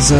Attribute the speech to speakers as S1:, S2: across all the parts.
S1: 10h-11h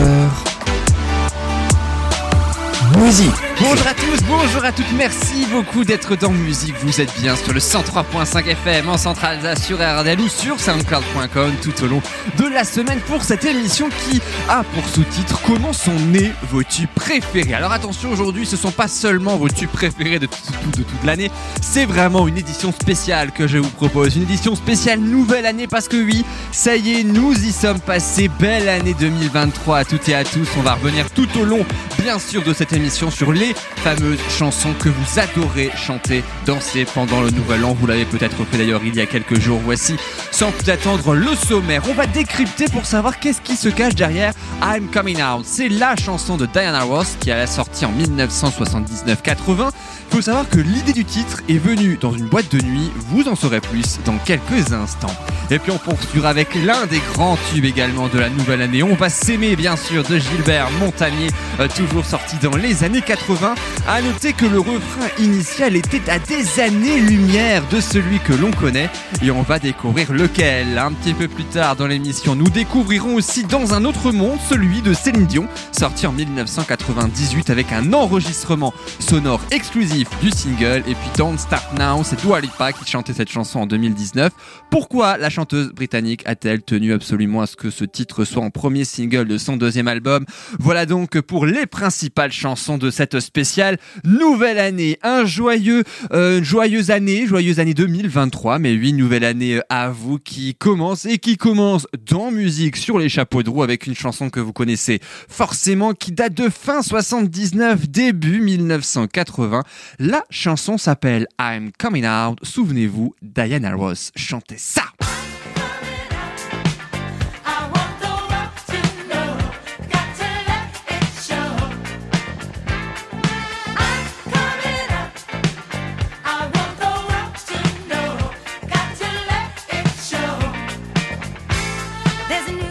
S1: Musique
S2: Bonjour à tous, bonjour à toutes, merci beaucoup d'être dans Musique. Vous êtes bien sur le 103.5 FM en centrale sur RDL ou sur soundcloud.com tout au long de la semaine pour cette émission qui a pour sous-titre Comment sont nés vos tubes préférés? Alors attention, aujourd'hui ce sont pas seulement vos tubes préférés de toute l'année, c'est vraiment une édition spéciale que je vous propose. Une édition spéciale nouvelle année parce que oui, ça y est, nous y sommes passés. Belle année 2023 à toutes et à tous. On va revenir tout au long, bien sûr, de cette émission sur les fameuses chansons que vous adorez chanter, danser pendant le nouvel an. Vous l'avez peut-être fait d'ailleurs il y a quelques jours. Voici, sans plus attendre, le sommaire. On va décrypter pour savoir qu'est-ce qui se cache derrière I'm Coming Out. C'est la chanson de Diana Ross qui a sorti en 1979-80. Il faut savoir que l'idée du titre est venue dans une boîte de nuit. Vous en saurez plus dans quelques instants. Et puis on poursuivra avec l'un des grands tubes également de la nouvelle année. On va s'aimer bien sûr de Gilbert Montagnier, euh, toujours sorti dans les années 80. À noter que le refrain initial était à des années-lumière de celui que l'on connaît. Et on va découvrir lequel. Un petit peu plus tard dans l'émission, nous découvrirons aussi dans un autre monde celui de Céline Dion, sorti en 1998 avec un enregistrement sonore exclusif du single. Et puis Don't Start Now, c'est Dua Lipa qui chantait cette chanson en 2019. Pourquoi la chanteuse britannique a-t-elle tenu absolument à ce que ce titre soit en premier single de son deuxième album? Voilà donc pour les principales chansons de cette spéciale nouvelle année. Un joyeux, euh, joyeuse année, joyeuse année 2023, mais oui, nouvelle année à vous qui commence et qui commence dans musique sur les chapeaux de roue avec une chanson que vous connaissez forcément qui date de fin 79, début 1980. La chanson s'appelle I'm Coming Out. Souvenez-vous, Diana Ross chantait ça.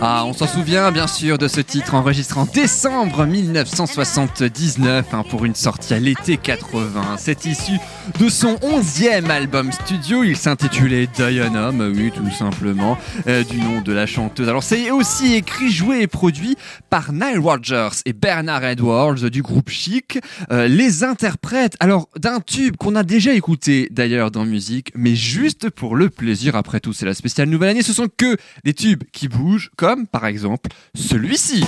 S2: Ah, on s'en souvient bien sûr de ce titre enregistré en décembre 1979 hein, pour une sortie à l'été 80. C'est issu de son 11e album studio. Il s'intitulait Diana, bah oui, tout simplement, euh, du nom de la chanteuse. Alors, c'est aussi écrit, joué et produit par Nile Rodgers et Bernard Edwards du groupe Chic. Euh, les interprètes, alors, d'un tube qu'on a déjà écouté d'ailleurs dans musique, mais juste pour le plaisir. Après tout, c'est la spéciale nouvelle année. Ce sont que des tubes qui bougent, par exemple celui-ci.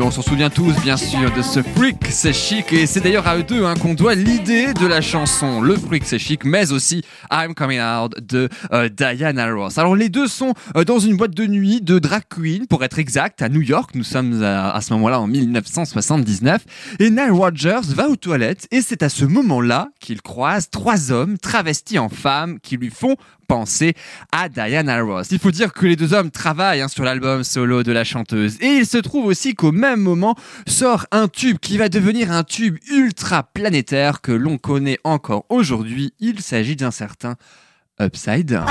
S2: On s'en souvient tous, bien sûr, de ce Freak, c'est chic. Et c'est d'ailleurs à eux deux hein, qu'on doit l'idée de la chanson. Le Freak, c'est chic, mais aussi I'm Coming Out de euh, Diana Ross. Alors les deux sont euh, dans une boîte de nuit de drag queen, pour être exact, à New York. Nous sommes à, ce moment-là en 1979. Et Nile Rodgers va aux toilettes et c'est à ce moment-là qu'il croise trois hommes travestis en femmes qui lui font penser à Diana Ross. Il faut dire que les deux hommes travaillent hein, sur l'album solo de la chanteuse. Et il se trouve aussi qu'au même moment sort un tube qui va devenir un tube ultra planétaire que l'on connaît encore aujourd'hui. Il s'agit d'un certain Upside Down.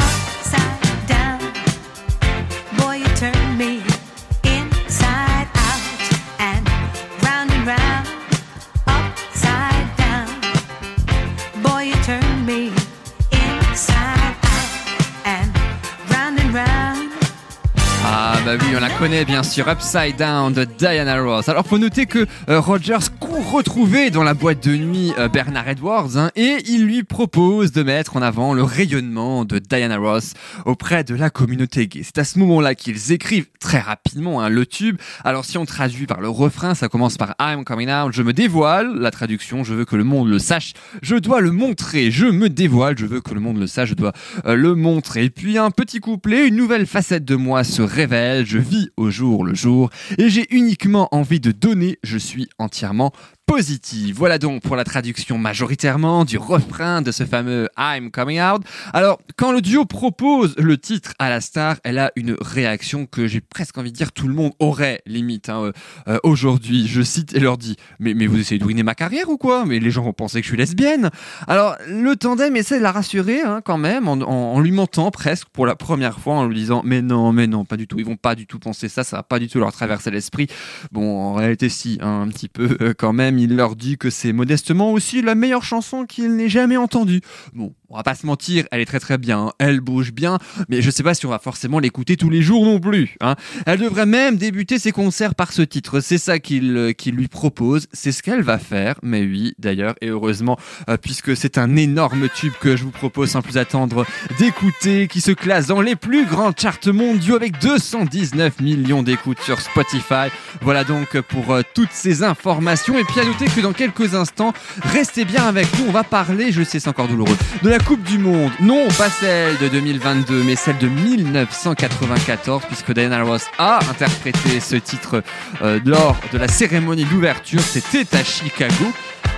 S2: Oui, on la connaît bien sûr, Upside Down de Diana Ross. Alors faut noter que euh, Rogers court retrouver dans la boîte de nuit euh, Bernard Edwards hein, et il lui propose de mettre en avant le rayonnement de Diana Ross auprès de la communauté gay. C'est à ce moment-là qu'ils écrivent très rapidement hein, le tube. Alors si on traduit par le refrain, ça commence par I'm coming out, je me dévoile. La traduction, je veux que le monde le sache, je dois le montrer. Je me dévoile, je veux que le monde le sache, je dois euh, le montrer. Et puis un petit couplet, une nouvelle facette de moi se révèle, je vis au jour le jour et j'ai uniquement envie de donner, je suis entièrement positive. Voilà donc pour la traduction majoritairement du refrain de ce fameux I'm Coming Out. Alors, quand le duo propose le titre à la star, elle a une réaction que j'ai presque envie de dire tout le monde aurait limite hein, euh, euh, aujourd'hui. Je cite et leur dit mais, mais vous essayez de ruiner ma carrière ou quoi? Mais les gens vont penser que je suis lesbienne. Alors, le tandem essaie de la rassurer hein, quand même en, lui mentant presque pour la première fois en lui disant mais non, mais non, pas du tout. Ils vont pas du tout penser ça, ça va pas du tout leur traverser l'esprit. Bon, en réalité, si, hein, un petit peu euh, quand même. Il leur dit que c'est modestement aussi la meilleure chanson qu'il n'ait jamais entendue. Bon, on va pas se mentir, elle est très très bien, hein. elle bouge bien, mais je sais pas si on va forcément l'écouter tous les jours non plus. Hein. Elle devrait même débuter ses concerts par ce titre. C'est ça qu'il euh, qu'il lui propose, c'est ce qu'elle va faire. Mais oui, d'ailleurs, et heureusement, euh, puisque c'est un énorme tube que je vous propose sans plus attendre d'écouter, qui se classe dans les plus grands charts mondiaux avec 219 millions d'écoutes sur Spotify. Voilà donc pour euh, toutes ces informations. Et puis à que dans quelques instants, restez bien avec nous. On va parler, je sais, c'est encore douloureux, de la Coupe du Monde. Non, pas celle de 2022, mais celle de 1994, puisque Diana Ross a interprété ce titre euh, lors de la cérémonie d'ouverture. C'était à Chicago.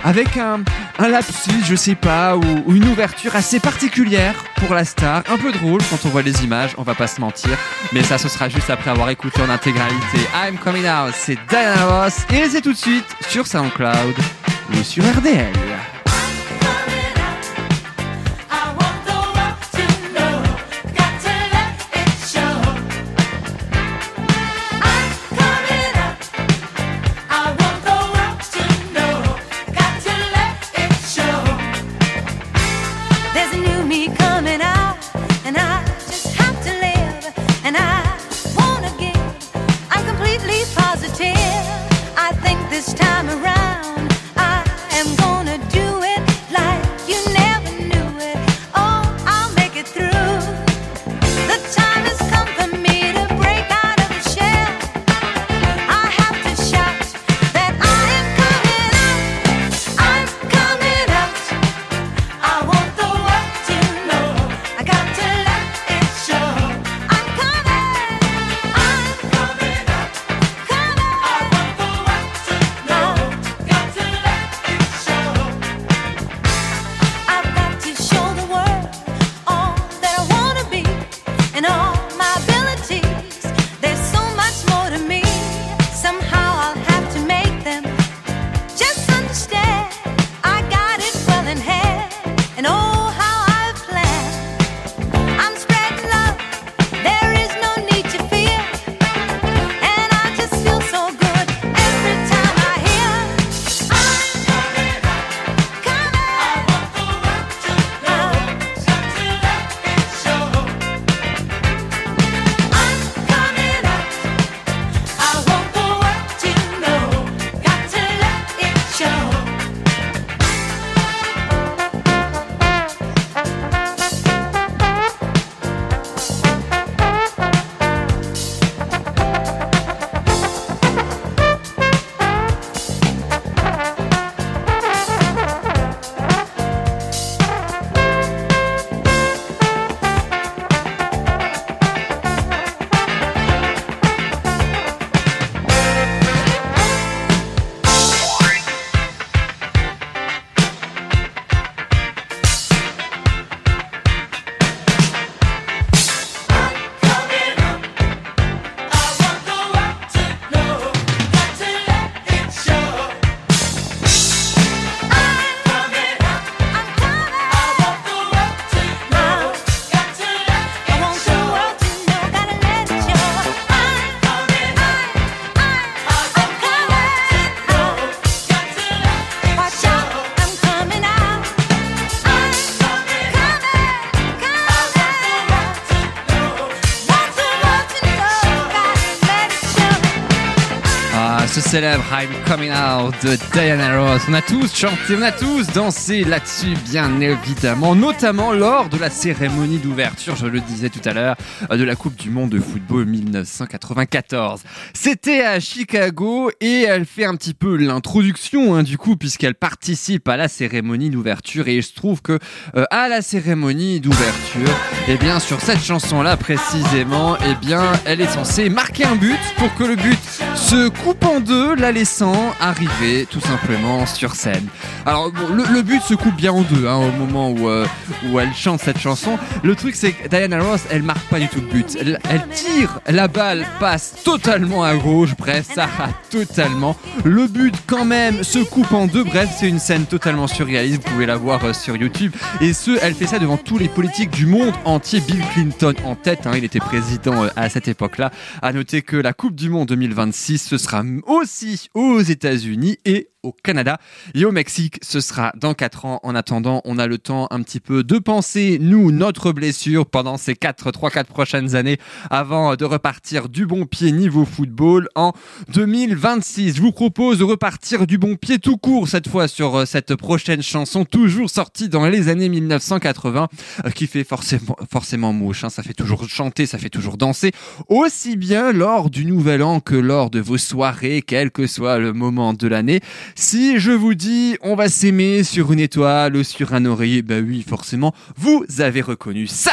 S2: Avec un, un lapsus, je sais pas, ou, ou une ouverture assez particulière pour la star, un peu drôle quand on voit les images, on va pas se mentir, mais ça ce sera juste après avoir écouté en intégralité I'm Coming Out, c'est Diana Ross, et c'est tout de suite sur SoundCloud ou sur RDL.
S3: This time around.
S2: Ah, ce célèbre I'm Coming Out de Diana Ross. On a tous chanté, on a tous dansé là-dessus, bien évidemment, notamment lors de la cérémonie d'ouverture, je le disais tout à l'heure, de la Coupe du Monde de football 1994. C'était à Chicago et elle fait un petit peu l'introduction, hein, du coup, puisqu'elle participe à la cérémonie d'ouverture et il se trouve que euh, à la cérémonie d'ouverture, et bien sur cette chanson-là précisément, et bien elle est censée marquer un but pour que le but se coupe en deux, la laissant arriver tout simplement sur scène. Alors le, but se coupe bien en deux hein, au moment où, euh, où elle chante cette chanson. Le truc c'est que Diana Ross, elle marque pas du tout le but. Elle, elle tire, la balle passe totalement à gauche, bref, ça rate totalement. Le but quand même se coupe en deux, bref, c'est une scène totalement surréaliste, vous pouvez la voir euh, sur YouTube. Et ce, elle fait ça devant tous les politiques du monde entier, Bill Clinton en tête, hein, il était président euh, à cette époque-là. À noter que la Coupe du Monde 2026, ce sera aussi aux États-Unis et au Canada et au Mexique. Ce sera dans 4 ans. En attendant, on a le temps un petit peu de penser, nous, notre blessure pendant ces 4, 3, 4 prochaines années avant de repartir du bon pied niveau football en 2026. Je vous propose de repartir du bon pied tout court cette fois sur euh, cette prochaine chanson, toujours sortie dans les années 1980, euh, qui fait forcément, forcément mouche. hein. Ça fait toujours chanter, ça fait toujours danser, aussi bien lors du nouvel an que lors de vos soirées, quel que soit le moment de l'année. Si je vous dis on va s'aimer sur une étoile ou sur un oreiller, bah oui, forcément, vous avez reconnu ça.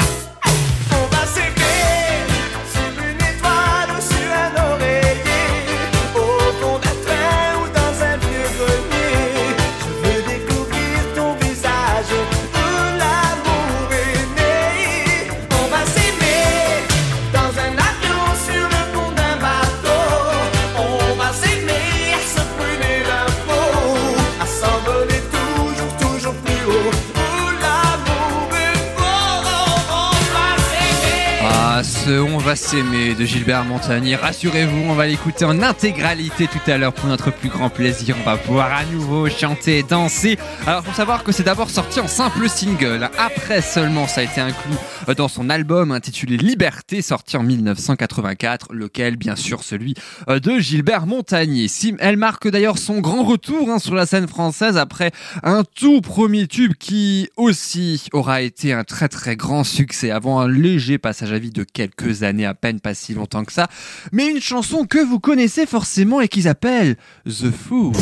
S4: On va s'aimer
S2: de Gilbert Montagnier. Rassurez-vous, on va l'écouter en intégralité tout à l'heure pour notre plus grand plaisir. On va pouvoir à nouveau chanter et danser. Alors, faut savoir que c'est d'abord sorti en simple single. Après seulement, ça a été inclus dans son album intitulé Liberté, sorti en 1984, lequel, bien sûr, celui de Gilbert Montagnier. Elle marque d'ailleurs son grand retour hein, sur la scène française après un tout premier tube qui aussi aura été un très très grand succès avant un léger passage à vide de quelques années à peine, pas si longtemps que ça. Mais une chanson que vous connaissez forcément et qu'ils appellent The Fool.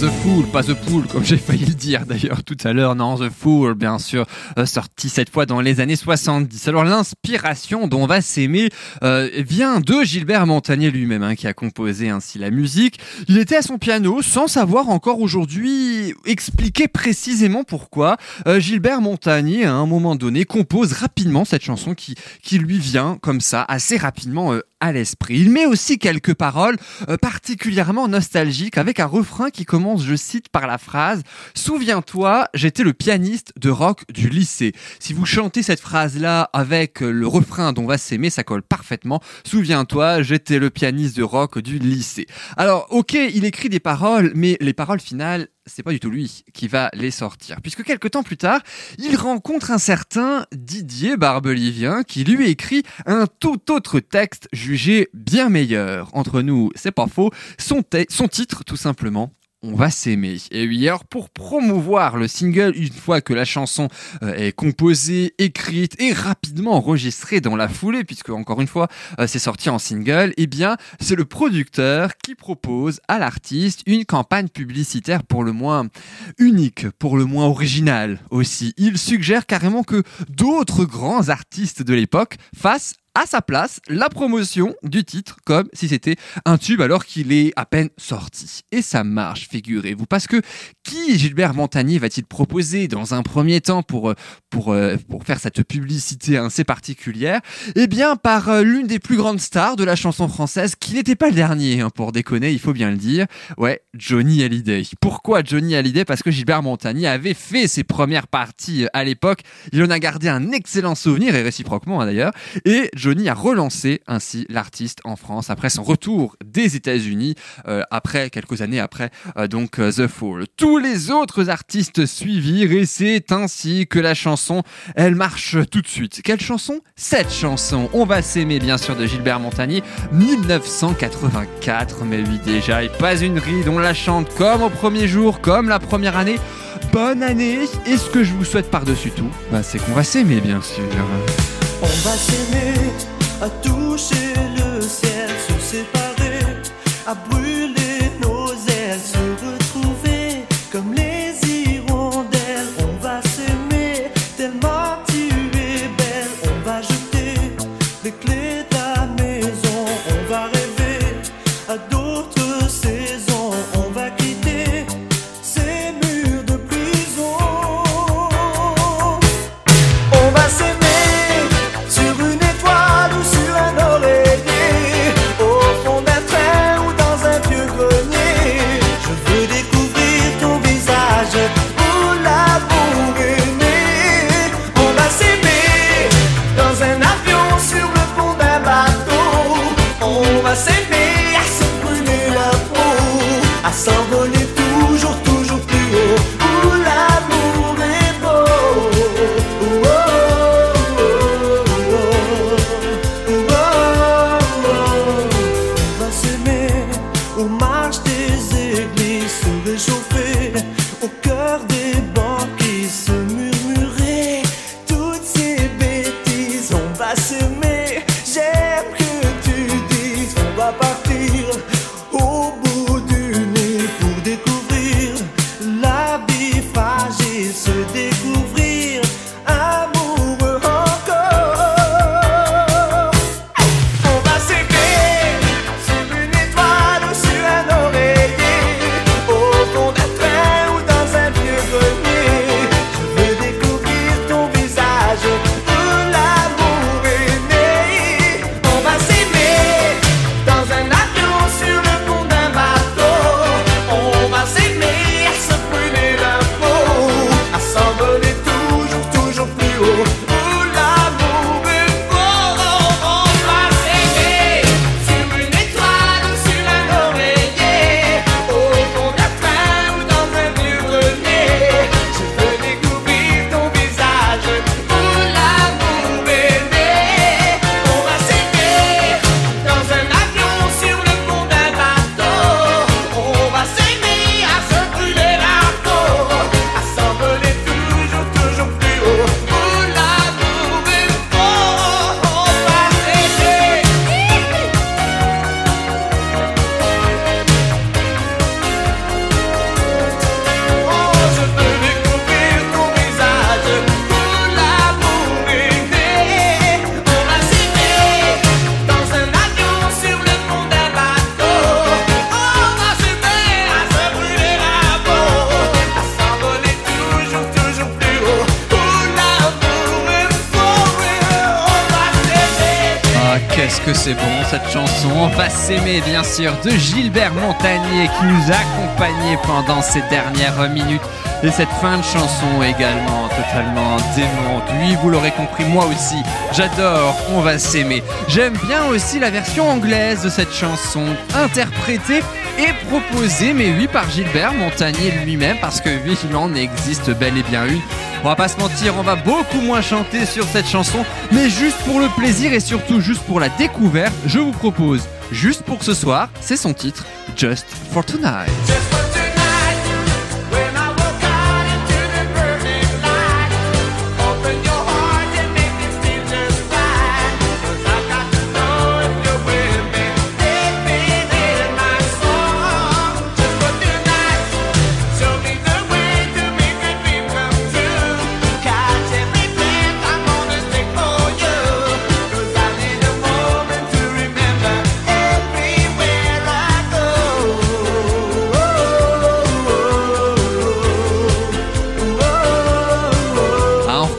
S2: The Fool, pas The Pool, comme j'ai failli le dire d'ailleurs tout à l'heure. Non, The Fool, bien sûr, euh, sorti cette fois dans les années 70. Alors l'inspiration dont on va s'aimer euh, vient de Gilbert Montagnier lui-même, hein, qui a composé ainsi la musique. Il était à son piano sans savoir encore aujourd'hui expliquer précisément pourquoi. Euh, Gilbert Montagnier, à un moment donné, compose rapidement cette chanson qui, lui vient comme ça, assez rapidement à l'esprit. Il met aussi quelques paroles particulièrement nostalgiques avec un refrain qui commence, je cite, par la phrase Souviens-toi, j'étais le pianiste de rock du lycée. Si vous chantez cette phrase-là avec le refrain dont va s'aimer, ça colle parfaitement. Souviens-toi, j'étais le pianiste de rock du lycée. Alors, ok, il écrit des paroles, mais les paroles finales, c'est pas du tout lui qui va les sortir. Puisque quelques temps plus tard, il rencontre un certain Didier Barbelivien qui lui écrit un tout autre texte jugé bien meilleur. Entre nous, c'est pas faux. Son titre, tout simplement. On va s'aimer. Et oui, alors pour promouvoir le single, une fois que la chanson euh, est composée, écrite et rapidement enregistrée dans la foulée, puisque encore une fois, euh, c'est sorti en single, eh bien, c'est le producteur qui propose à l'artiste une campagne publicitaire pour le moins unique, pour le moins original aussi. Il suggère carrément que d'autres grands artistes de l'époque fassent à sa place la promotion du titre comme si c'était un tube alors qu'il est à peine sorti. Et ça marche, figurez-vous, parce que qui Gilbert Montagnier va-t-il proposer dans un premier temps pour, euh, pour, euh, pour faire cette publicité assez particulière? Eh bien, par euh, l'une des plus grandes stars de la chanson française, qui n'était pas le dernier, hein, pour déconner, il faut bien le dire. Ouais, Johnny Hallyday. Pourquoi Johnny Hallyday? Parce que Gilbert Montagnier avait fait ses premières parties à l'époque. Il en a gardé un excellent souvenir, et réciproquement hein, d'ailleurs. Et a relancé ainsi l'artiste en France après son retour des États-Unis, euh, après quelques années après euh, donc euh, The Fall. Tous les autres artistes suivirent et c'est ainsi que la chanson, elle marche tout de suite. Quelle chanson? Cette chanson, On va s'aimer bien sûr de Gilbert Montagnier, 1984, mais oui déjà, et pas une ride, on la chante comme au premier jour, comme la première année. Bonne année Et ce que je vous souhaite par-dessus tout, bah, c'est qu'on va s'aimer bien sûr.
S4: On va s'aimer, à toucher le ciel, se séparer, à brûler aux
S2: c'est bon cette chanson On va s'aimer bien sûr de Gilbert Montagnier qui nous a accompagnés pendant ces dernières minutes. Et cette fin de chanson également totalement démente. Oui, vous l'aurez compris, moi aussi, j'adore On va s'aimer. J'aime bien aussi la version anglaise de cette chanson, interprétée et proposée, mais oui, par Gilbert Montagnier lui-même, parce que oui, il en existe bel et bien une. On va pas se mentir, on va beaucoup moins chanter sur cette chanson, mais juste pour le plaisir et surtout juste pour la découverte, je vous propose, juste pour ce soir, c'est son titre, Just for Tonight.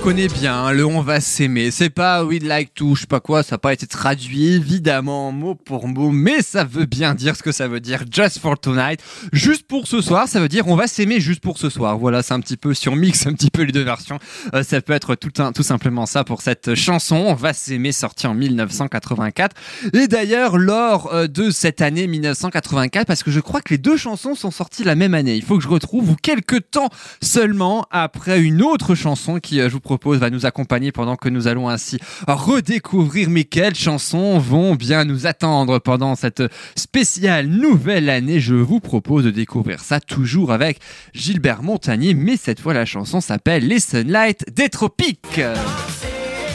S2: Connaît bien, hein, le on va s'aimer. C'est pas we'd like to, je sais pas quoi, ça n'a pas été traduit évidemment mot pour mot, mais ça veut bien dire ce que ça veut dire. Just for tonight, juste pour ce soir, ça veut dire on va s'aimer juste pour ce soir. Voilà, c'est un petit peu sur mix, un petit peu les deux versions. Euh, ça peut être tout, un, tout simplement ça pour cette chanson. On va s'aimer, sortie en 1984. Et d'ailleurs, lors euh, de cette année 1984, parce que je crois que les deux chansons sont sorties la même année. Il faut que je retrouve ou quelques temps seulement après une autre chanson qui, euh, je vous propose, va nous accompagner pendant que nous allons ainsi redécouvrir mais quelles chansons vont bien nous attendre pendant cette spéciale nouvelle année. Je vous propose de découvrir ça toujours avec Gilbert Montagnier, mais cette fois la chanson s'appelle Les Sunlight des Tropiques.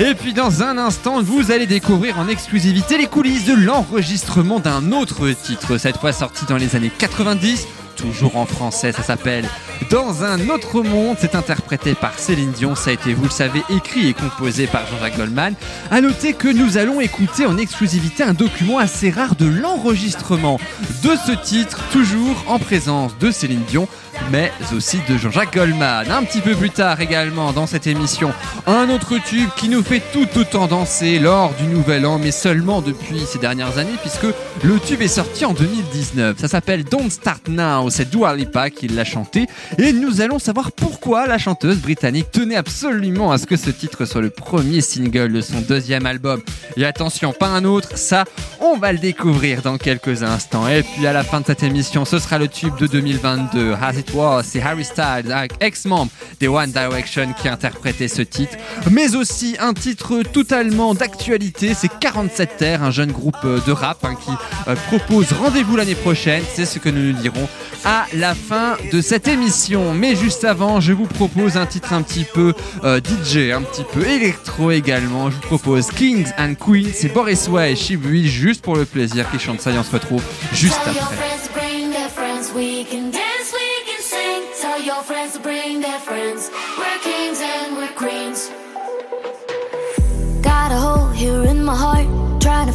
S2: Et puis dans un instant, vous allez découvrir en exclusivité les coulisses de l'enregistrement d'un autre titre, cette fois sorti dans les années 90 toujours en français, ça s'appelle Dans un autre monde, c'est interprété par Céline Dion, ça a été, vous le savez, écrit et composé par Jean-Jacques Goldman. À noter que nous allons écouter en exclusivité un document assez rare de l'enregistrement de ce titre, toujours en présence de Céline Dion, mais aussi de Jean-Jacques Goldman. Un petit peu plus tard également dans cette émission, un autre tube qui nous fait tout autant danser lors du Nouvel An, mais seulement depuis ces dernières années, puisque le tube est sorti en 2019. Ça s'appelle Don't Start Now, c'est Dua Lipa qui l'a chanté, et nous allons savoir pourquoi la chanteuse britannique tenait absolument à ce que ce titre soit le premier single de son deuxième album. Et attention, pas un autre, ça, on va le découvrir dans quelques instants. Et puis à la fin de cette émission, ce sera le tube de 2022, As Was, c'est Harry Styles, ex-membre des One Direction qui interprétait ce titre, mais aussi un titre totalement d'actualité, c'est 47 Terres, un jeune groupe euh, de rap hein, qui euh, propose rendez-vous l'année prochaine, c'est ce que nous nous dirons à la fin de cette émission. Mais juste avant, je vous propose un titre un petit peu euh, DJ, un petit peu électro également. Je vous propose Kings and Queens, c'est Boris Way et Shibui, juste pour le plaisir qui chante ça et on se retrouve juste après.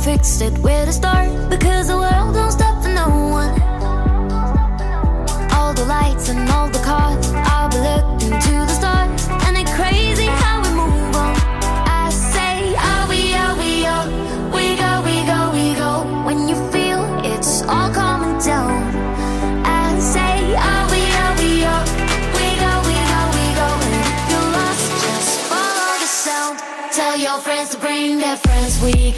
S5: Trying to fix it where to start. Because the world don't stop for no one. All the lights and all the cars. I'll be looking to the stars. And it's crazy how we move on. I say, are we, are we, are we go, we go, we go. When you feel it's all coming down. I say, are we, are we, are we go, we go, we go. And if you're lost, just follow the sound. Tell your friends to bring their friends. We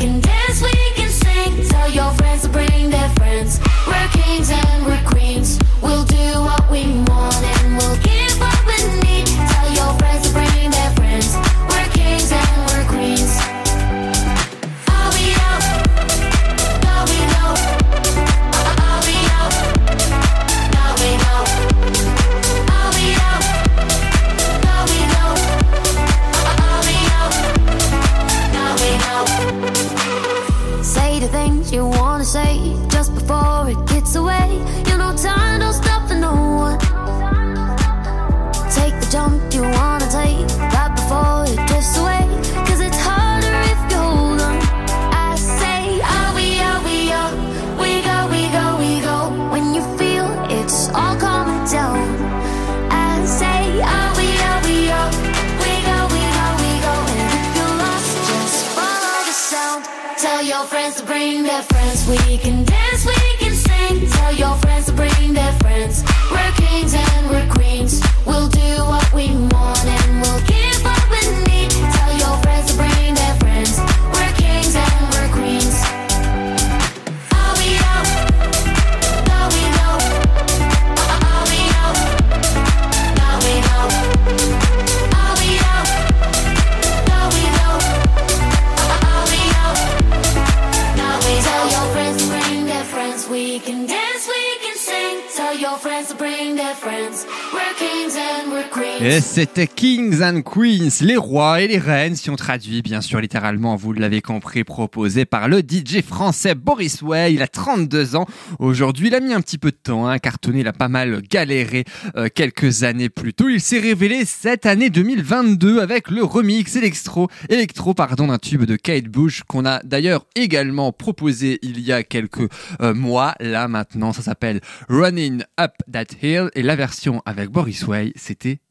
S2: Et c'était Kings and Queens, les rois et les reines, si on traduit bien sûr littéralement, vous l'avez compris, proposé par le DJ français Boris Way. Il a 32 ans aujourd'hui, il a mis un petit peu de temps hein, à cartonner, il a pas mal galéré euh, quelques années plus tôt. Il s'est révélé cette année 2022 avec le remix électro, électro pardon, d'un tube de Kate Bush qu'on a d'ailleurs également proposé il y a quelques euh, mois. Là maintenant, ça s'appelle Running Up That Hill et la version avec Boris Way, c'était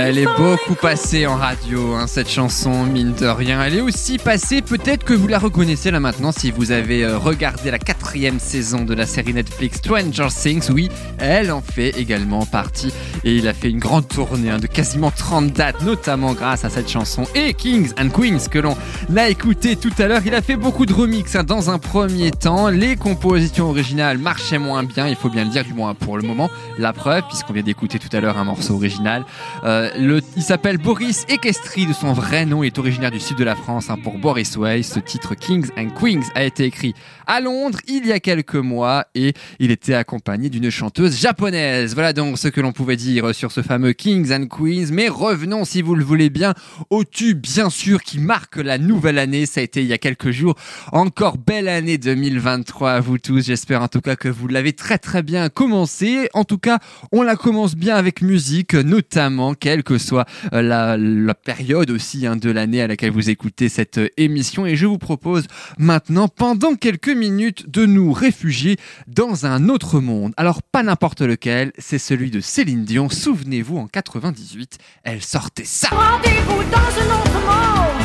S2: Elle est beaucoup passée en radio, hein, cette chanson, mine de rien. Elle est aussi passée, peut-être que vous la reconnaissez là maintenant si vous avez euh, regardé la quatrième saison de la série Netflix Stranger Things. Oui, elle en fait également partie. Et il a fait une grande tournée hein, de quasiment 30 dates, notamment grâce à cette chanson. Et Kings and Queens, que l'on a écouté tout à l'heure. Il a fait beaucoup de remix hein, dans un premier temps. Les compositions originales marchaient moins bien, il faut bien le dire, du moins pour le moment. La preuve, puisqu'on vient d'écouter tout à l'heure un morceau original. Euh, il s'appelle Boris Ekestri de son vrai nom. Il est originaire du sud de la France. hein, pour Boris Way, ce titre Kings and Queens a été écrit à Londres il y a quelques mois et il était accompagné d'une chanteuse japonaise. Voilà donc ce que l'on pouvait dire sur ce fameux Kings and Queens. Mais revenons, si vous le voulez bien, au tube, bien sûr, qui marque la nouvelle année. Ça a été il y a quelques jours. Encore belle année 2023 à vous tous. J'espère en tout cas que vous l'avez très très bien commencé. En tout cas, on la commence bien avec musique, notamment, quelle que soit euh, la, la période aussi hein, de l'année à laquelle vous écoutez cette euh, émission. Et je vous propose maintenant, pendant quelques minutes, de nous réfugier dans un autre monde. Alors, pas n'importe lequel, c'est celui de Céline Dion. Souvenez-vous, en 98, elle sortait ça.
S3: Rendez-vous dans un autre monde,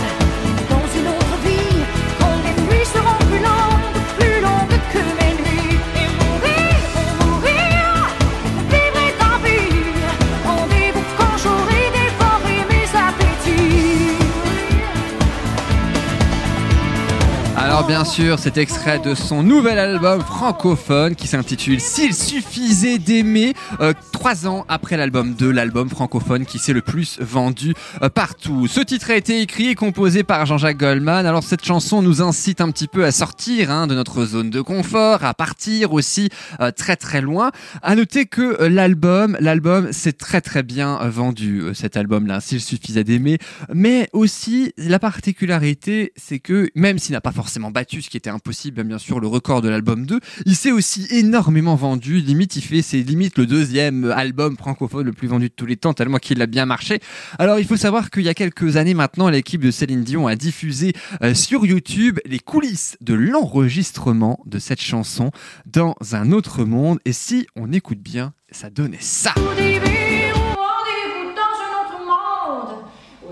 S2: Alors bien sûr, cet extrait de son nouvel album francophone qui s'intitule S'il suffisait d'aimer, euh, trois ans après l'album 2, l'album francophone qui s'est le plus vendu euh, partout. Ce titre a été écrit et composé par Jean-Jacques Goldman. Alors cette chanson nous incite un petit peu à sortir hein, de notre zone de confort, à partir aussi euh, très très loin. À noter que euh, l'album, l'album s'est très très bien euh, vendu, cet album-là, S'il suffisait d'aimer. Mais aussi, la particularité, c'est que même s'il n'a pas forcément battu, ce qui était impossible, bien sûr, le record de l'album 2, il s'est aussi énormément vendu. Limite, il fait, c'est limite le deuxième album francophone le plus vendu de tous les temps, tellement qu'il a bien marché. Alors, il faut savoir qu'il y a quelques années maintenant, l'équipe de Céline Dion a diffusé euh, sur YouTube les coulisses de l'enregistrement de cette chanson dans un autre monde. Et si on écoute bien, ça donnait ça.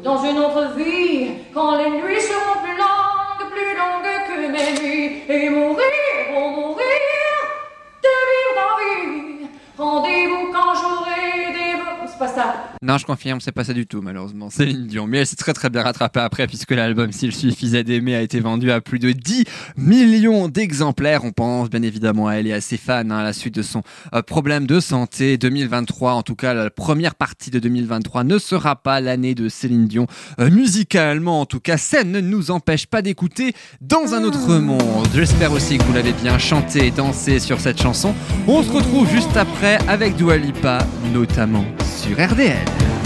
S6: Dans une autre vie, quand les nuits seront et mourir, oh mourir, de d'envie. Rendez-vous quand j'aurai pas ça.
S2: Non, je confirme, c'est pas ça du tout, malheureusement. Céline Dion. Mais elle s'est très très bien rattrapée après, puisque l'album S'il suffisait d'aimer a été vendu à plus de 10 millions d'exemplaires. On pense bien évidemment à elle et à ses fans hein, à la suite de son euh, problème de santé. 2023, en tout cas, la première partie de 2023 ne sera pas l'année de Céline Dion. Euh, musicalement, en tout cas, ça ne nous empêche pas d'écouter dans un autre monde. J'espère aussi que vous l'avez bien chanté et dansé sur cette chanson. On se retrouve juste après avec Dua Lipa, notamment sur RDL.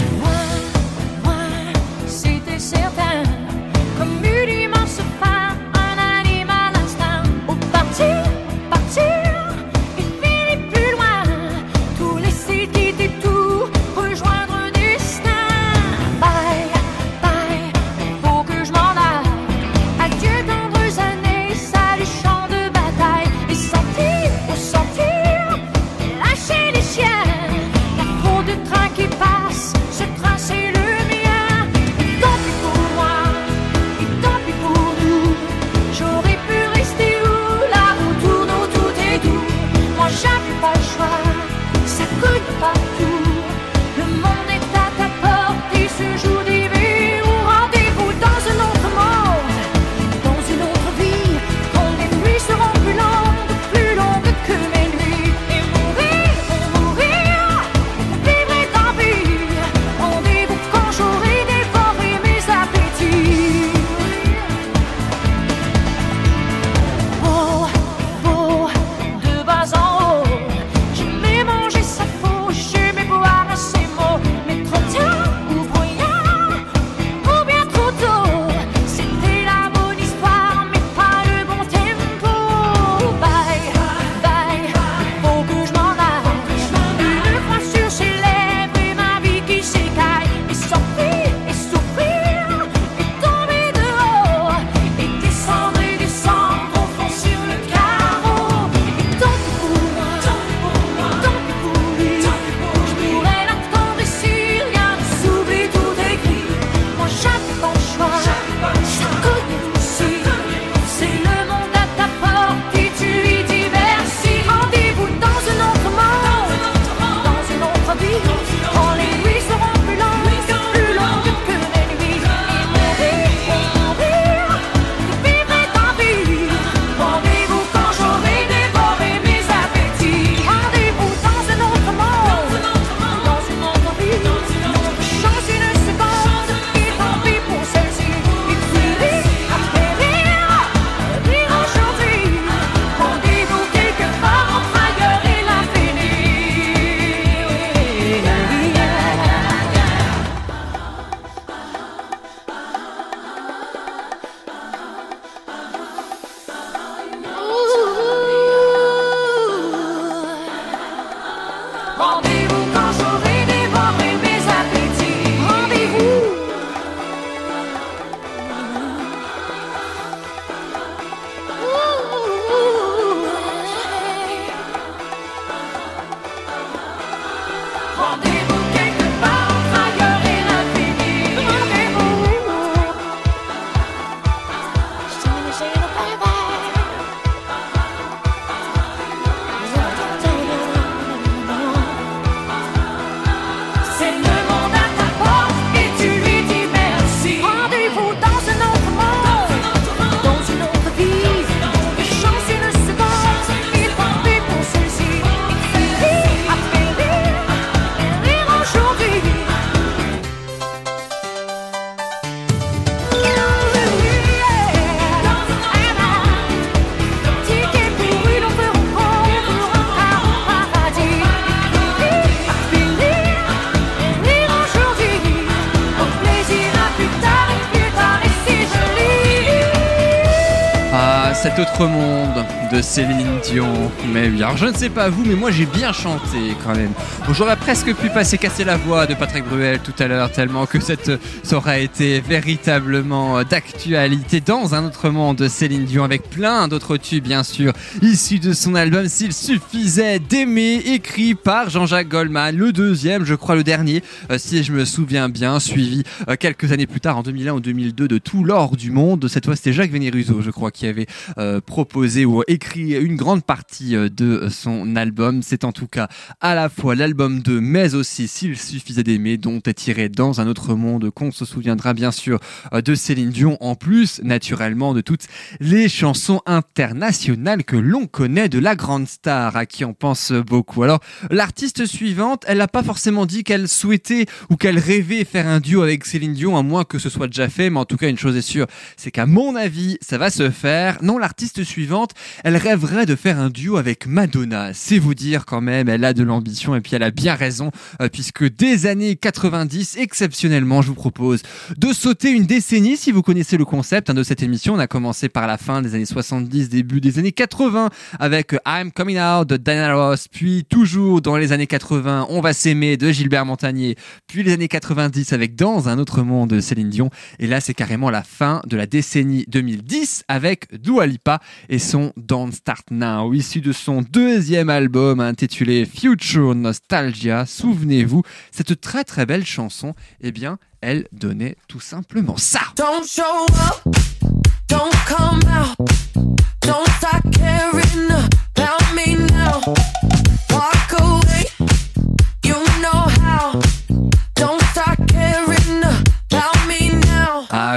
S2: Céline Dion. Mais alors je ne sais pas vous, mais moi j'ai bien chanté quand même. Bon, J'aurais presque pu passer casser la voix de Patrick Bruel tout à l'heure, tellement que cette, ça aurait été véritablement d'actualité dans un autre monde de Céline Dion, avec plein d'autres tubes bien sûr, issus de son album S'il suffisait d'aimer, écrit par Jean-Jacques Goldman, le deuxième, je crois le dernier, euh, si je me souviens bien, suivi euh, quelques années plus tard, en 2001 ou 2002, de tout l'or du monde. Cette fois, c'était Jacques Vénéruso, je crois, qui avait euh, proposé ou écrit une grande partie de son album. C'est en tout cas à la fois l'album 2, mais aussi S'il suffisait d'aimer, dont est tiré dans un autre monde, qu'on se souviendra bien sûr euh, de Céline Dion, en plus, naturellement, de toutes les chansons internationales que l'on connaît de la grande star, à qui on pense beaucoup. Alors, l'artiste suivante, elle n'a pas forcément dit qu'elle souhaitait ou qu'elle rêvait faire un duo avec Céline Dion, à moins que ce soit déjà fait, mais en tout cas, une chose est sûre, c'est qu'à mon avis, ça va se faire. Non, l'artiste suivante, elle rêverait de faire un duo avec Madonna. C'est vous dire quand même, elle a de l'ambition et puis elle a bien raison, euh, puisque des années 90, exceptionnellement, je vous propose de sauter une décennie, si vous connaissez le concept hein, de cette émission. On a commencé par la fin des années 70, début des années 80, avec I'm Coming Out de Diana Ross, puis toujours dans les années 80, On va s'aimer de Gilbert Montagnier, puis les années 90 avec Dans un autre monde de Céline Dion, et là c'est carrément la fin de la décennie 2010 avec Dua Lipa et son Don't Start Now, issu de son deuxième album intitulé Future Nostalgia. Souvenez-vous, cette très très belle chanson, eh bien, elle donnait tout simplement ça.
S7: Don't show up, don't come out, don't start caring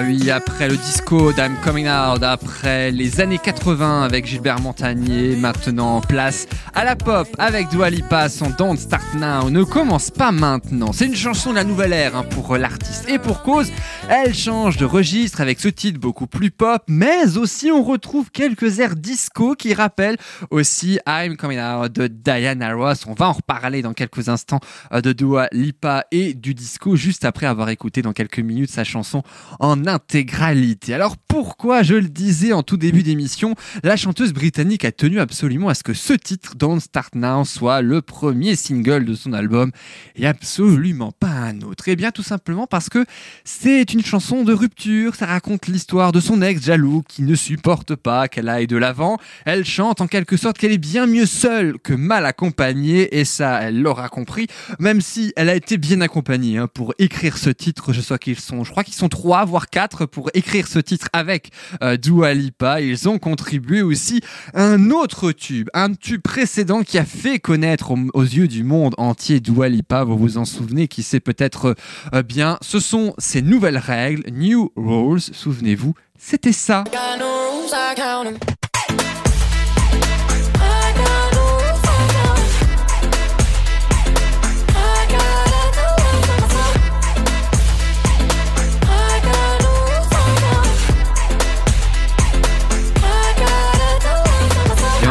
S2: Oui, après le disco d'I'm Coming Out, après les années 80 avec Gilbert Montagnier, maintenant place à la pop avec Dua Lipa, son Don't Start Now ne commence pas maintenant. C'est une chanson de la nouvelle ère hein, pour l'artiste et pour cause, elle change de registre avec ce titre beaucoup plus pop, mais aussi on retrouve quelques airs disco qui rappellent aussi I'm Coming Out de Diana Ross. On va en reparler dans quelques instants euh, de Dua Lipa et du disco juste après avoir écouté dans quelques minutes sa chanson en intégralité. Alors pourquoi je le disais en tout début d'émission, la chanteuse britannique a tenu absolument à ce que ce titre Don't Start Now soit le premier single de son album et absolument pas un autre? Et bien tout simplement parce que c'est une chanson de rupture, ça raconte l'histoire de son ex jaloux qui ne supporte pas qu'elle aille de l'avant. Elle chante en quelque sorte qu'elle est bien mieux seule que mal accompagnée et ça elle l'aura compris, même si elle a été bien accompagnée hein, pour écrire ce titre. Je sais qu'ils sont, je crois qu'ils sont trois voire quatre pour écrire ce titre avec euh, Dua Lipa. Ils ont contribué aussi à un autre tube, un tube précédent qui a fait connaître aux, yeux du monde entier Dua Lipa. Vous vous en souvenez, qui sait peut-être euh, bien. Ce sont ces nouvelles règles, New Rules. Souvenez-vous, c'était ça.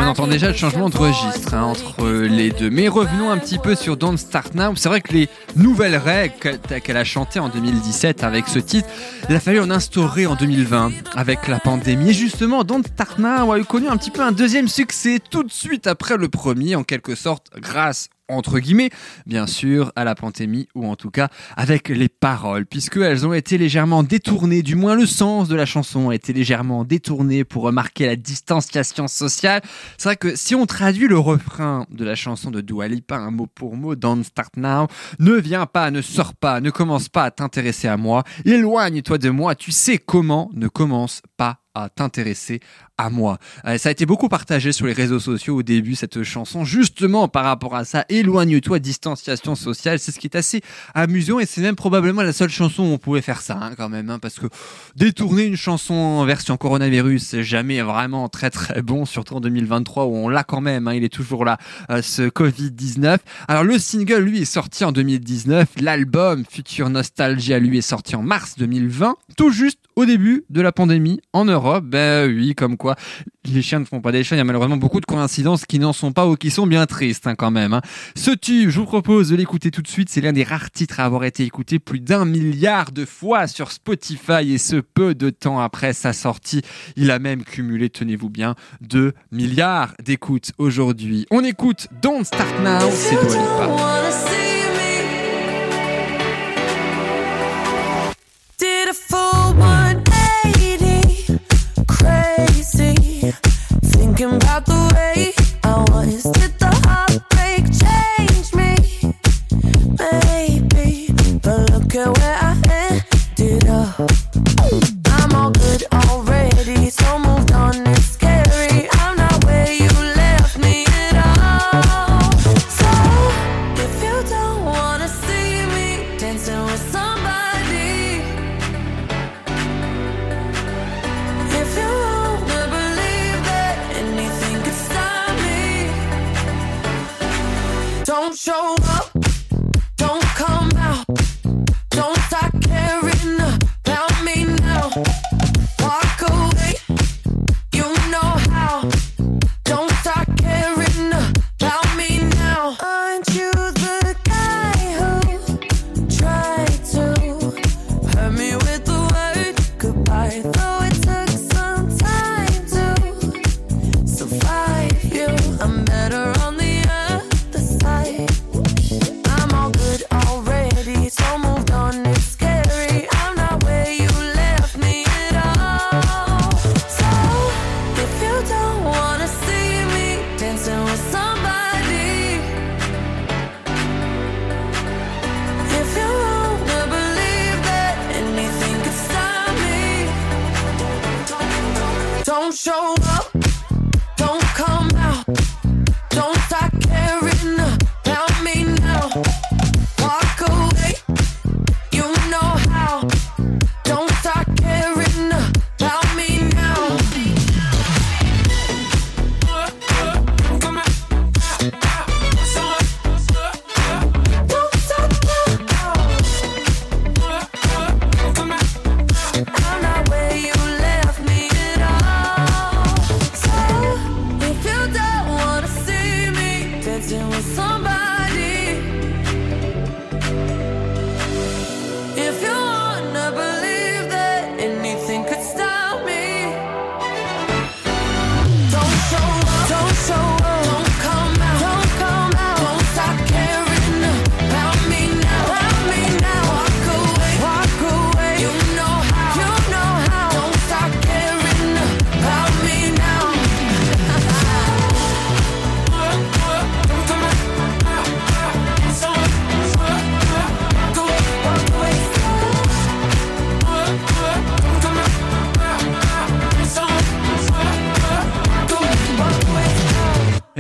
S2: Entend déjà le changement de registre hein, entre les deux. Mais revenons un petit peu sur Don't Start Now. C'est vrai que les nouvelles règles qu'elle a chantées en 2017 avec ce titre, il a fallu en instaurer en 2020 avec la pandémie. Et justement, Don't Start Now a eu connu un petit peu un deuxième succès tout de suite après le premier, en quelque sorte, grâce entre guillemets, bien sûr, à la pandémie, ou en tout cas avec les paroles, puisque elles ont été légèrement détournées, du moins le sens de la chanson a été légèrement détourné pour marquer la distanciation sociale. C'est vrai que si on traduit le refrain de la chanson de Dua Lipa, un mot pour mot, Don't Start Now, ne viens pas, ne sors pas, ne commence pas à t'intéresser à moi, éloigne-toi de moi, tu sais comment, ne commence pas t'intéresser à moi. Euh, ça a été beaucoup partagé sur les réseaux sociaux au début, cette chanson, justement par rapport à ça, éloigne-toi, distanciation sociale, c'est ce qui est assez amusant et c'est même probablement la seule chanson où on pouvait faire ça hein, quand même, hein, parce que détourner une chanson en version coronavirus, c'est jamais vraiment très très bon, surtout en 2023 où on l'a quand même, hein, il est toujours là, euh, ce Covid-19. Alors le single, lui, est sorti en 2019, l'album Future Nostalgia, lui, est sorti en mars 2020, tout juste au début de la pandémie en Europe. Ben oui, comme quoi les chiens ne font pas des chiens. Il y a malheureusement beaucoup de coïncidences qui n'en sont pas ou qui sont bien tristes hein, quand même. hein. Ce tube, je vous propose de l'écouter tout de suite. C'est l'un des rares titres à avoir été écouté plus d'un milliard de fois sur Spotify et ce peu de temps après sa sortie. Il a même cumulé, tenez-vous bien, 2 milliards d'écoutes aujourd'hui. On écoute Don't Start Now, c'est Dua Lipa.
S7: wanna see me. Did a full 180, crazy. Thinking about the way I was. Did the heartbreak change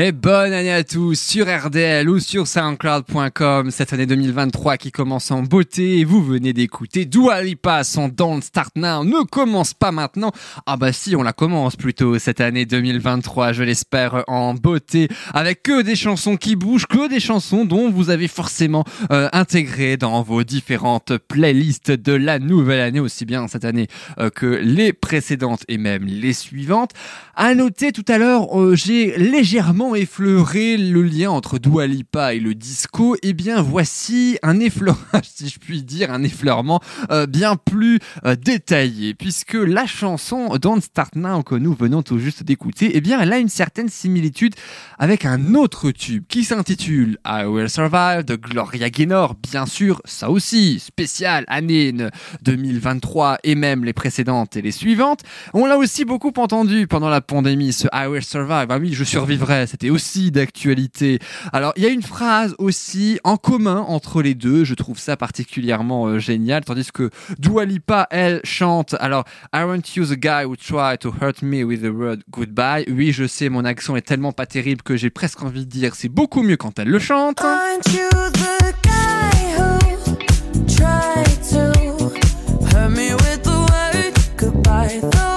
S2: Et bonne année à tous sur RDL ou sur soundcloud.com. Cette année 2023 qui commence en beauté et vous venez d'écouter Dua Lipa, son Don't Start Now ne commence pas maintenant. Ah bah si, on la commence plutôt cette année 2023, je l'espère, en beauté avec que des chansons qui bougent, que des chansons dont vous avez forcément euh, intégré dans vos différentes playlists de la nouvelle année, aussi bien cette année euh, que les précédentes et même les suivantes. À noter tout à l'heure, euh, j'ai légèrement effleuré le lien entre Dua Lipa et le disco. Eh bien, voici un effleurage, si je puis dire, un effleurement euh, bien plus euh, détaillé, puisque la chanson Don't Start Now que nous venons tout juste d'écouter, eh bien, elle a une certaine similitude avec un autre tube qui s'intitule I Will Survive de Gloria Gaynor. Bien sûr, ça aussi, spécial année 2023 et même les précédentes et les suivantes. On l'a aussi beaucoup entendu pendant la pandémie, ce I Will Survive. Ah oui, je survivrai. C'était aussi d'actualité. Alors, il y a une phrase aussi en commun entre les deux. Je trouve ça particulièrement euh, génial. Tandis que Dua Lipa, elle, chante. Alors, Aren't you the guy who tried to hurt me with the word goodbye? Oui, je sais, mon accent est tellement pas terrible que j'ai presque envie de dire c'est beaucoup mieux quand elle le chante.
S7: You the guy who to hurt me with the word goodbye?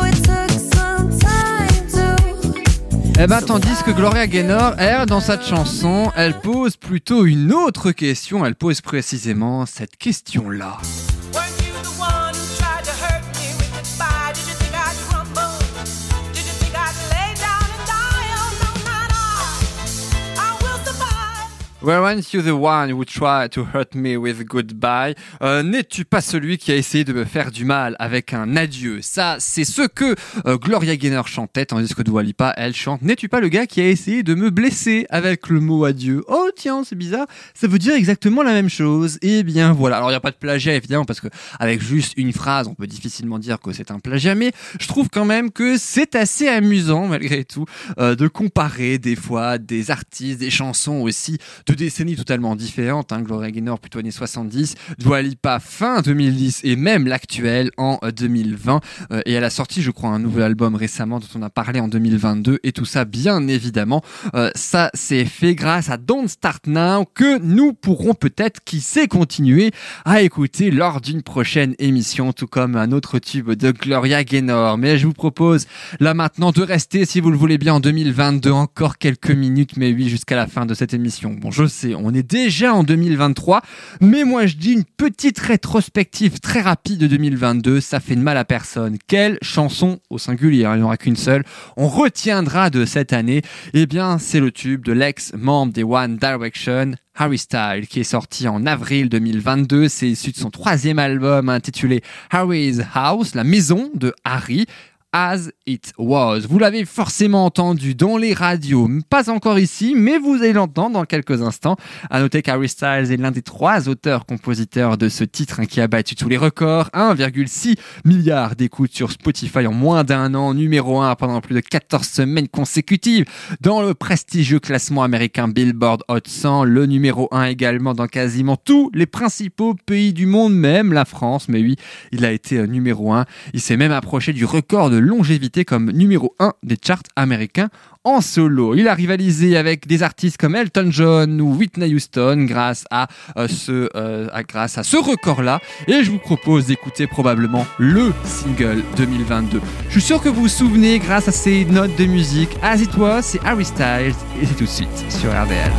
S2: Eh ben, tandis que Gloria Gaynor, elle, dans cette chanson, elle pose plutôt une autre question. Elle pose précisément cette question-là.
S4: Weren't you the one who tried to hurt me with goodbye?
S2: Euh, N'es-tu pas celui qui a essayé de me faire du mal avec un adieu? Ça, c'est ce que euh, Gloria Gaynor chantait, tandis que Dua Lipa, elle chante. N'es-tu pas le gars qui a essayé de me blesser avec le mot adieu? Oh tiens, c'est bizarre. Ça veut dire exactement la même chose. Eh bien voilà. Alors il n'y a pas de plagiat évidemment parce que avec juste une phrase, on peut difficilement dire que c'est un plagiat, mais je trouve quand même que c'est assez amusant malgré tout euh, de comparer des fois des artistes, des chansons aussi décennies totalement différentes. Hein. Gloria Gaynor plutôt années 70, Dua Lipa fin 2010 et même l'actuel en euh, 2020. Euh, et elle a sorti, je crois, un nouvel album récemment dont on a parlé en 2022. Et tout ça, bien évidemment, euh, ça c'est fait grâce à Don't Start Now que nous pourrons peut-être, qui sait, continuer à écouter lors d'une prochaine émission, tout comme un autre tube de Gloria Gaynor. Mais je vous propose là maintenant de rester, si vous le voulez bien, en 2022, encore quelques minutes, mais oui, jusqu'à la fin de cette émission. Bon, je sais, on est déjà en 2023, mais moi je dis une petite rétrospective très rapide de 2022, ça fait de mal à personne. Quelle chanson au singulier, hein, il n'y en aura qu'une seule, on retiendra de cette année Eh bien, c'est le tube de l'ex-membre des One Direction, Harry Styles, qui est sorti en avril 2022. C'est issu de son troisième album intitulé Harry's House, la maison de Harry. As It Was. Vous l'avez forcément entendu dans les radios, pas encore ici, mais vous allez l'entendre dans quelques instants. À noter qu'Harry Styles est l'un des trois auteurs-compositeurs de ce titre hein, qui a battu tous les records. 1,6 milliard d'écoutes sur Spotify en moins d'un an, numéro 1 pendant plus de 14 semaines consécutives dans le prestigieux classement américain Billboard Hot 100, le numéro 1 également dans quasiment tous les principaux pays du monde, même la France, mais oui, il a été euh, numéro 1. Il s'est même approché du record de longévité comme numéro 1 des charts américains en solo. Il a rivalisé avec des artistes comme Elton John ou Whitney Houston grâce à euh, ce euh, ce record-là et je vous propose d'écouter probablement le single 2022. Je suis sûr que vous vous souvenez grâce à ces notes de musique As It Was, c'est Harry Styles et c'est tout de suite sur RDL.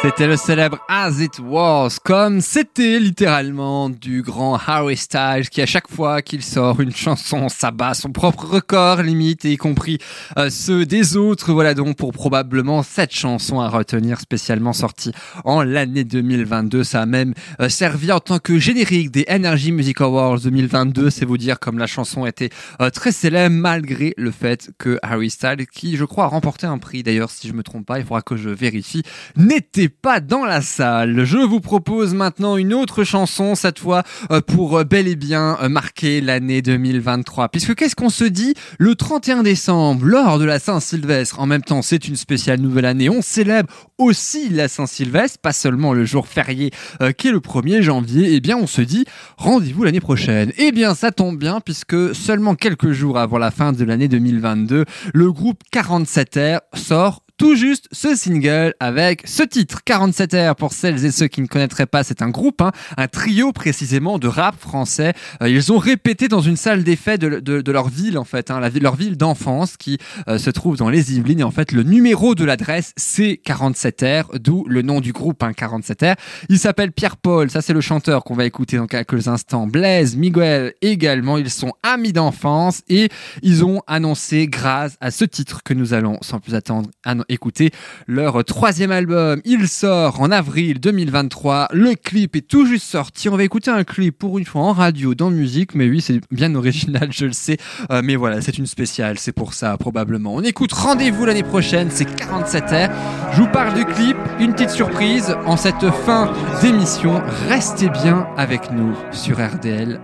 S2: C'était le célèbre As It Was, comme c'était littéralement du grand Harry Styles qui à chaque fois qu'il sort une chanson s'abat son propre record limite, y compris euh, ceux des autres. Voilà donc pour probablement cette chanson à retenir spécialement sortie en l'année 2022. Ça a même euh, servi en tant que générique des Energy Music Awards 2022. C'est vous dire comme la chanson était euh, très célèbre malgré le fait que Harry Styles, qui je crois a remporté un prix d'ailleurs si je me trompe pas, il faudra que je vérifie, n'était pas dans la salle. Je vous propose maintenant une autre chanson, cette fois euh, pour euh, bel et bien euh, marquer l'année 2023. Puisque qu'est-ce qu'on se dit le 31 décembre, lors de la Saint-Sylvestre? En même temps, c'est une spéciale nouvelle année. On célèbre aussi la Saint-Sylvestre, pas seulement le jour férié qui est le 1er janvier. Eh bien, on se dit rendez-vous l'année prochaine. Eh bien, ça tombe bien puisque seulement quelques jours avant la fin de l'année 2022, le groupe 47R sort tout juste ce single avec ce titre. 47R pour celles et ceux qui ne connaîtraient pas c'est un groupe hein, un trio précisément de rap français. Euh, ils ont répété dans une salle d'effet de, de- de leur ville en fait hein, la, leur ville d'enfance qui euh, se trouve dans les Yvelines. Et en fait le numéro de l'adresse c'est 47R d'où le nom du groupe hein, 47R il s'appelle Pierre-Paul ça c'est le chanteur qu'on va écouter dans quelques instants. Blaise Miguel également ils sont amis d'enfance et ils ont annoncé grâce à ce titre que nous allons sans plus attendre écouter leur troisième album. Il sort en avril 2023. Le clip est tout juste sorti. On va écouter un clip pour une fois en radio, dans musique. Mais oui, c'est bien original, je le sais. Euh, mais voilà, c'est une spéciale. C'est pour ça, probablement. On écoute Rendez-vous l'année prochaine. C'est 47R. Je vous parle du clip. Une petite surprise en cette fin d'émission. Restez bien avec nous sur RDL.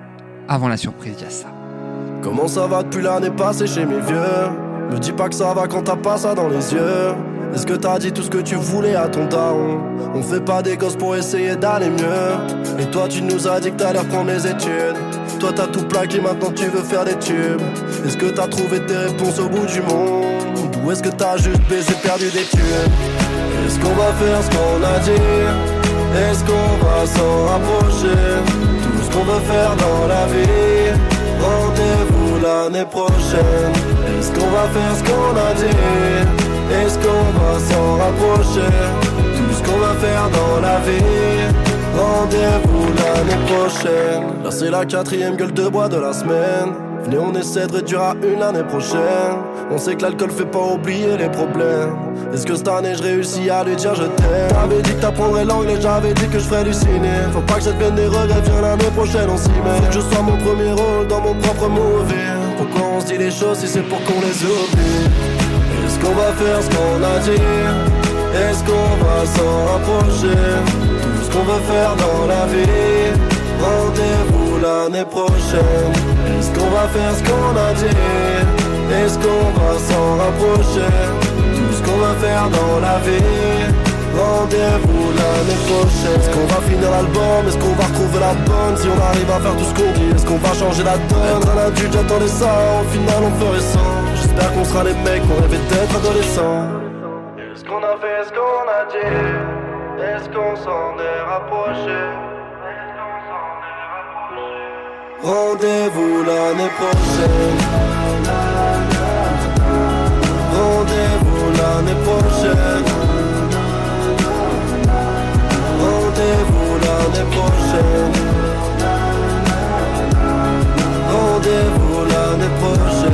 S2: Avant la surprise, il ça.
S8: Comment ça va depuis l'année passée chez mes vieux? Me dis pas que ça va quand t'as pas ça dans les yeux. Est-ce que t'as dit tout ce que tu voulais à ton daron? On fait pas des gosses pour essayer d'aller mieux. Et toi tu nous as dit que t'allais reprendre les études. Toi t'as tout plaqué maintenant tu veux faire des tubes. Est-ce que t'as trouvé tes réponses au bout du monde? Ou est-ce que t'as juste baisé perdu des tubes Est-ce qu'on va faire ce qu'on a dit? Est-ce qu'on va s'en rapprocher? Tout ce qu'on veut faire dans la vie. Rendez-vous l'année prochaine. Est-ce qu'on va faire ce qu'on a dit? Est-ce qu'on va s'en rapprocher? Tout ce qu'on va faire dans la vie. Rendez-vous l'année prochaine. Là c'est la quatrième gueule de bois de la semaine. Venez, on essaie de réduire à une l'année prochaine. On sait que l'alcool fait pas oublier les problèmes. Est-ce que cette année je réussis à lui dire je t'aime? T'avais dit que t'apprendrais l'anglais, j'avais dit que je ferais du. Faut pas que ça devienne des regrets, viens l'année prochaine, on s'y met. Que je sois mon premier rôle dans mon propre movie. Pourquoi on se dit les choses si c'est pour qu'on les oublie? Est-ce qu'on va faire ce qu'on a dit? Est-ce qu'on va s'en rapprocher? Tout ce qu'on veut faire dans la vie. Rendez-vous l'année prochaine. Est-ce qu'on va faire ce qu'on a dit? Est-ce qu'on va s'en rapprocher? Tout ce qu'on va faire dans la vie Rendez-vous l'année prochaine. Est-ce qu'on va finir l'album? Est-ce qu'on va retrouver la bonne? Si on arrive à faire tout ce qu'on dit Est-ce qu'on va changer la donne? Être un adulte j'attendais ça. Au final on ferait ça. J'espère qu'on sera les mecs qu'on rêvait d'être adolescents. Est-ce qu'on a fait ce qu'on a dit? Est-ce qu'on s'en est rapproché? Rendez-vous l'année prochaine. Rendez-vous l'année prochaine prochaine. Rendez-vous l'année prochaine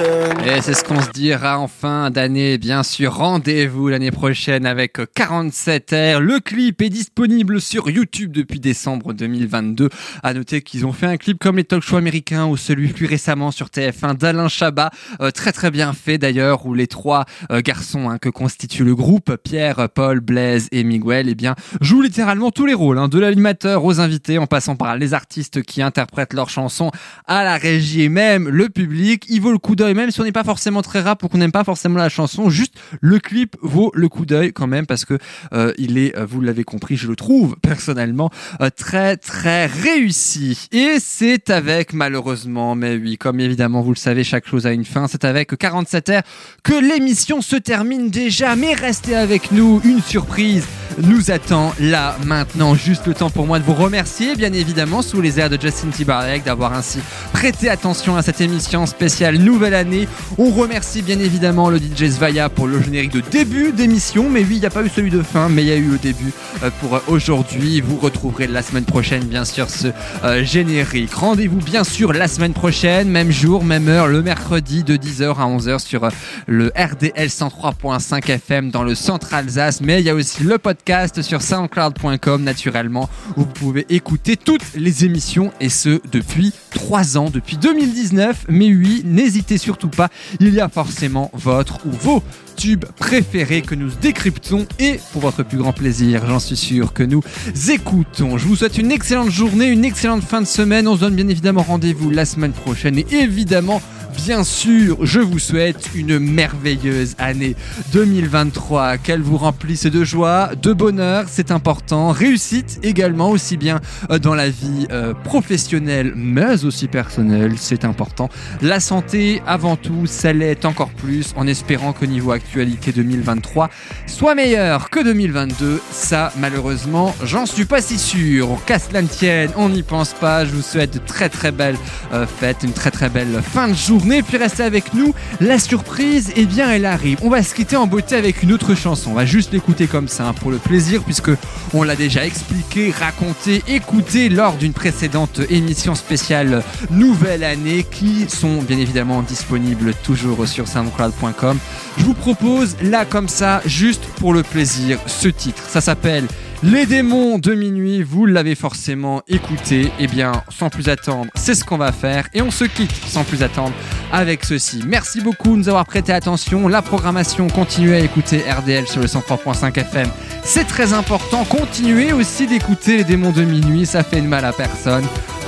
S2: Et c'est ce qu'on se dira en fin d'année, bien sûr. Rendez-vous l'année prochaine avec 47R. Le clip est disponible sur YouTube depuis décembre 2022. À noter qu'ils ont fait un clip comme les talk shows américains ou celui plus récemment sur TF1 d'Alain Chabat, euh, très très bien fait d'ailleurs, où les trois euh, garçons hein, que constitue le groupe, Pierre, Paul, Blaise et Miguel, eh bien, jouent littéralement tous les rôles, hein, de l'animateur aux invités, en passant par les artistes qui interprètent leurs chansons à la régie et même le public. Il vaut le coup même si on n'est pas forcément très rap ou qu'on n'aime pas forcément la chanson, juste le clip vaut le coup d'œil quand même parce que euh, il est, vous l'avez compris, je le trouve personnellement euh, très très réussi. Et c'est avec malheureusement, mais oui, comme évidemment vous le savez, chaque chose a une fin. C'est avec 47R que l'émission se termine déjà. Mais restez avec nous, une surprise nous attend là maintenant. Juste le temps pour moi de vous remercier, bien évidemment, sous les airs de Justin Timberlake, d'avoir ainsi prêté attention à cette émission spéciale Nouvelle Année. On remercie bien évidemment le DJ Svaya pour le générique de début d'émission. Mais oui, il n'y a pas eu celui de fin, mais il y a eu le début euh, pour euh, aujourd'hui. Vous retrouverez la semaine prochaine, bien sûr, ce euh, générique. Rendez-vous bien sûr la semaine prochaine, même jour, même heure, le mercredi de 10h à 11h sur le RDL 103.5 FM dans le centre Alsace. Mais il y a aussi le podcast sur soundcloud.com naturellement où vous pouvez écouter toutes les émissions et ce depuis 3 ans, depuis 2019. Mais oui, n'hésitez surtout pas, il y a forcément votre ou vos tubes préférés que nous décryptons et pour votre plus grand plaisir, j'en suis sûr que nous écoutons. Je vous souhaite une excellente journée, une excellente fin de semaine. On se donne bien évidemment rendez-vous la semaine prochaine et évidemment Bien sûr, je vous souhaite une merveilleuse année 2023, qu'elle vous remplisse de joie, de bonheur, c'est important, réussite également, aussi bien euh, dans la vie euh, professionnelle, mais aussi personnelle, c'est important. La santé, avant tout, ça l'est encore plus, en espérant qu'au niveau actualité 2023 soit meilleur que 2022. Ça, malheureusement, j'en suis pas si sûr. Qu'à cela ne tienne, on n'y pense pas. Je vous souhaite de très très belles euh, fêtes, une très très belle fin de journée. Puis restez avec nous. La surprise, eh bien, elle arrive. On va se quitter en beauté avec une autre chanson. On va juste l'écouter comme ça, hein, pour le plaisir, puisque on l'a déjà expliqué, raconté, écouté lors d'une précédente émission spéciale Nouvelle Année, qui sont bien évidemment disponibles toujours sur soundcloud.com. Je vous propose là comme ça, juste pour le plaisir, ce titre. Ça s'appelle les démons de minuit, vous l'avez forcément écouté. Eh bien, sans plus attendre, c'est ce qu'on va faire. Et on se quitte sans plus attendre avec ceci. Merci beaucoup de nous avoir prêté attention. La programmation, continuez à écouter RDL sur le 103.5 FM. C'est très important. Continuez aussi d'écouter les démons de minuit. Ça fait de mal à personne.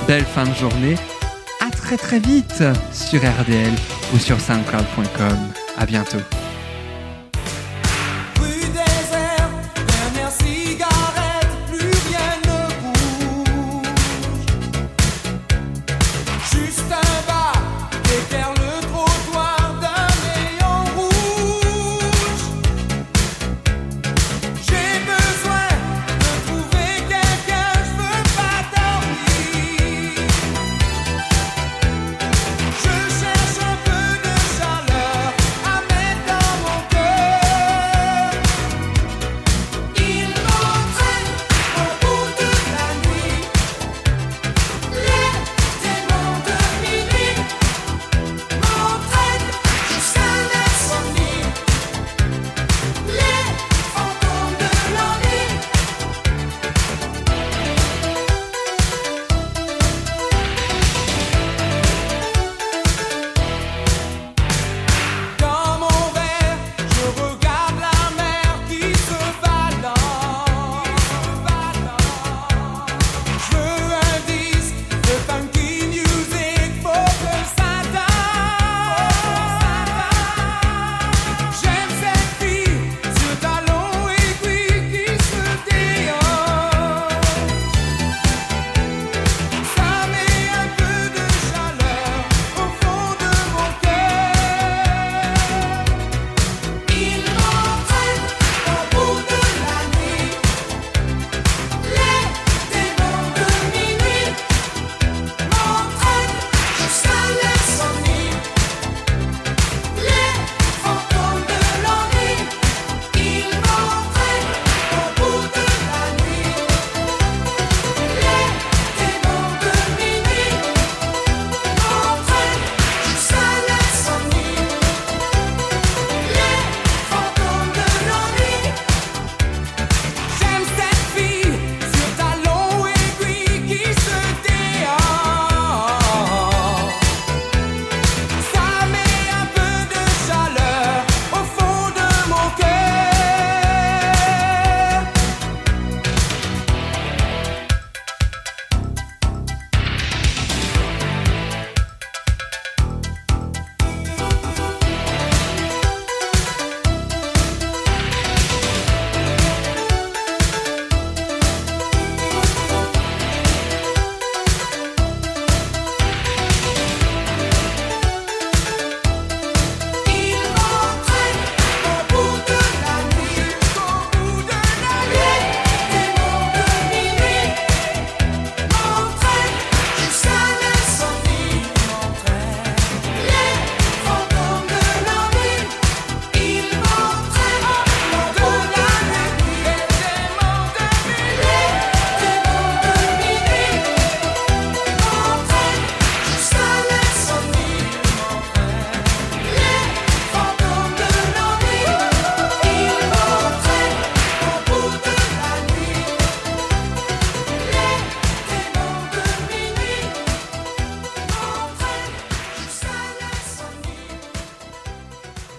S2: Belle fin de journée. À très très vite sur RDL ou sur soundcloud.com. À bientôt.